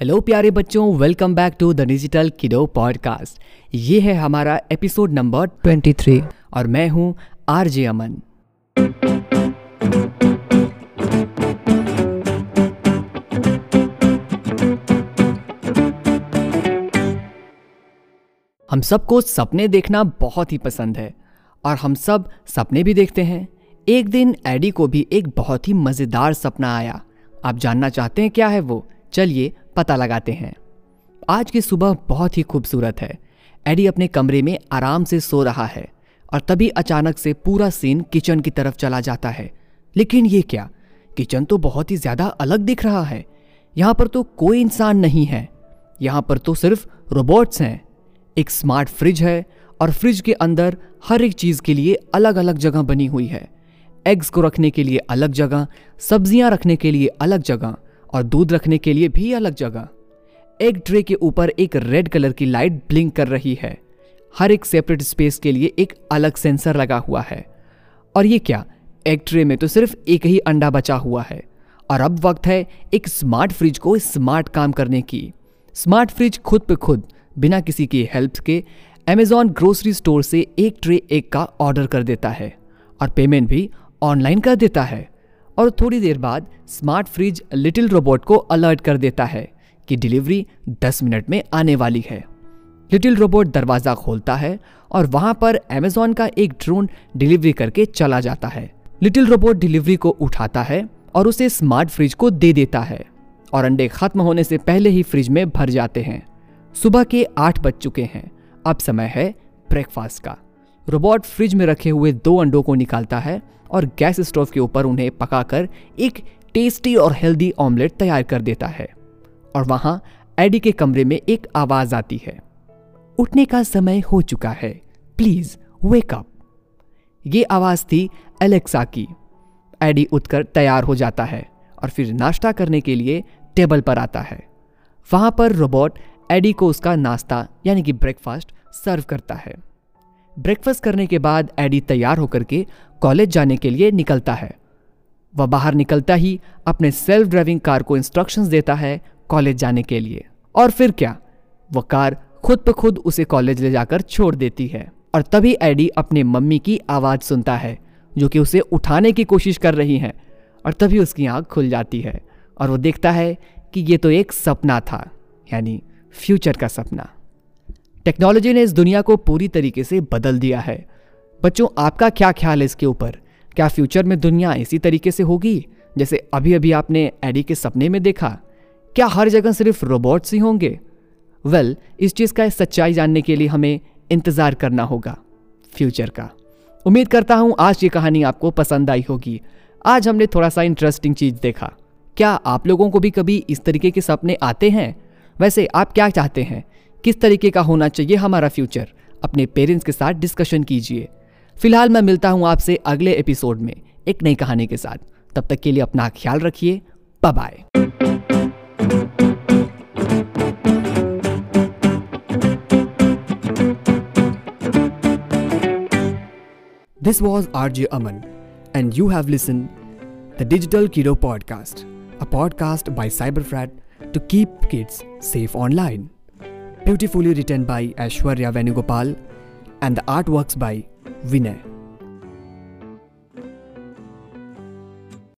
Hello प्यारे बच्चों welcome back to the digital kiddo podcast ये है हमारा एपिसोड नंबर 23 और मैं हूँ आरजे अमन हम सबको सपने देखना बहुत ही पसंद है और हम सब सपने भी देखते हैं। एक दिन एडी को भी एक बहुत ही मज़ेदार सपना आया। आप जानना चाहते हैं क्या है वो? चलिए पता लगाते हैं। आज की सुबह बहुत ही खूबसूरत है। एडी अपने कमरे में आराम से सो रहा है और तभी अचानक से पूरा सीन किचन की तरफ़ चला जाता है। लेकिन ये क्या? किचन तो बहुत ही ज़्यादा अलग दिख रहा है। यहाँ पर तो कोई इंसान नहीं है। यहाँ पर तो सिर्फ़ रोबोट्स हैं। एक स्मार्ट फ्रिज है और फ्रिज के अंदर हर एक चीज़ के लिए अलग अलग जगह बनी हुई है। एग्स को रखने के लिए अलग जगह, सब्ज़ियाँ रखने के लिए अलग जगह और दूध रखने के लिए भी अलग जगह। एक ट्रे के ऊपर एक रेड कलर की लाइट ब्लिंक कर रही है। हर एक सेपरेट स्पेस के लिए एक अलग सेंसर लगा हुआ है। और ये क्या? एक ट्रे में तो सिर्फ़ एक ही अंडा बचा हुआ है। और अब वक्त है एक स्मार्ट फ्रिज को स्मार्ट काम करने की। स्मार्ट फ्रिज खुद पे खुद, बिना किसी की हेल्प के अमेजॉन ग्रोसरी स्टोर से एक ट्रे एक का ऑर्डर कर देता है। और पेमेंट भी ऑनलाइन कर देता है। और थोड़ी देर बाद स्मार्ट फ्रिज लिटिल रोबोट को अलर्ट कर देता है कि डिलीवरी 10 मिनट में आने वाली है। लिटिल रोबोट दरवाज़ा खोलता है और वहाँ पर अमेजॉन का एक ड्रोन डिलीवरी करके चला जाता है। लिटिल रोबोट डिलीवरी को उठाता है और उसे स्मार्ट फ्रिज को दे देता है और अंडे खत्म होने से पहले ही फ्रिज में भर जाते हैं। सुबह के आठ बज चुके हैं। अब समय है ब्रेकफास्ट का। रोबोट फ्रिज में रखे हुए दो अंडों को निकालता है और गैस स्टोव के ऊपर उन्हें पकाकर एक टेस्टी और हेल्दी ऑमलेट तैयार कर देता है। और वहाँ एडी के कमरे में एक आवाज़ आती है। उठने का समय हो चुका है। प्लीज़ वेक अप ये आवाज़ थी एलेक्सा की। एडी उठकर तैयार हो जाता है और फिर नाश्ता करने के लिए टेबल पर आता है। वहाँ पर रोबोट एडी को उसका नाश्ता यानी कि ब्रेकफास्ट सर्व करता है। ब्रेकफास्ट करने के बाद एडी तैयार होकर के कॉलेज जाने के लिए निकलता है। वह बाहर निकलता ही अपने सेल्फ ड्राइविंग कार को इंस्ट्रक्शंस देता है कॉलेज जाने के लिए। और फिर क्या? वह कार खुद ब खुद उसे कॉलेज ले जाकर छोड़ देती है। और तभी एडी अपने मम्मी की आवाज़ सुनता है, जो कि उसे उठाने की कोशिश कर रही हैं। और तभी उसकी आँख खुल जाती है और वो देखता है कि ये तो एक सपना था, यानी फ्यूचर का सपना। टेक्नोलॉजी ने इस दुनिया को पूरी तरीके से बदल दिया है। बच्चों आपका क्या ख्याल है इसके ऊपर? क्या फ्यूचर में दुनिया इसी तरीके से होगी जैसे अभी अभी आपने एडी के सपने में देखा? क्या हर जगह सिर्फ़ रोबोट्स ही होंगे? वेल well, इस चीज़ का सच्चाई जानने के लिए हमें इंतज़ार करना होगा फ्यूचर का। उम्मीद करता हूँ आज ये कहानी आपको पसंद आई होगी। आज हमने थोड़ा सा इंटरेस्टिंग चीज़ देखा। क्या आप लोगों को भी कभी इस तरीके के सपने आते हैं? वैसे आप क्या चाहते हैं? किस तरीके का होना चाहिए हमारा फ्यूचर अपने पेरेंट्स के साथ डिस्कशन कीजिए फ़िलहाल मैं मिलता हूँ आपसे अगले एपिसोड में एक नई कहानी के साथ तब तक के लिए अपना ख्याल रखिए bye This was RJ Aman, and you have listened the Digital Kiddo Podcast, a podcast by Cyberfrat to keep kids safe online. Beautifully written by Ashwarya Venugopal and the artworks by Vinay.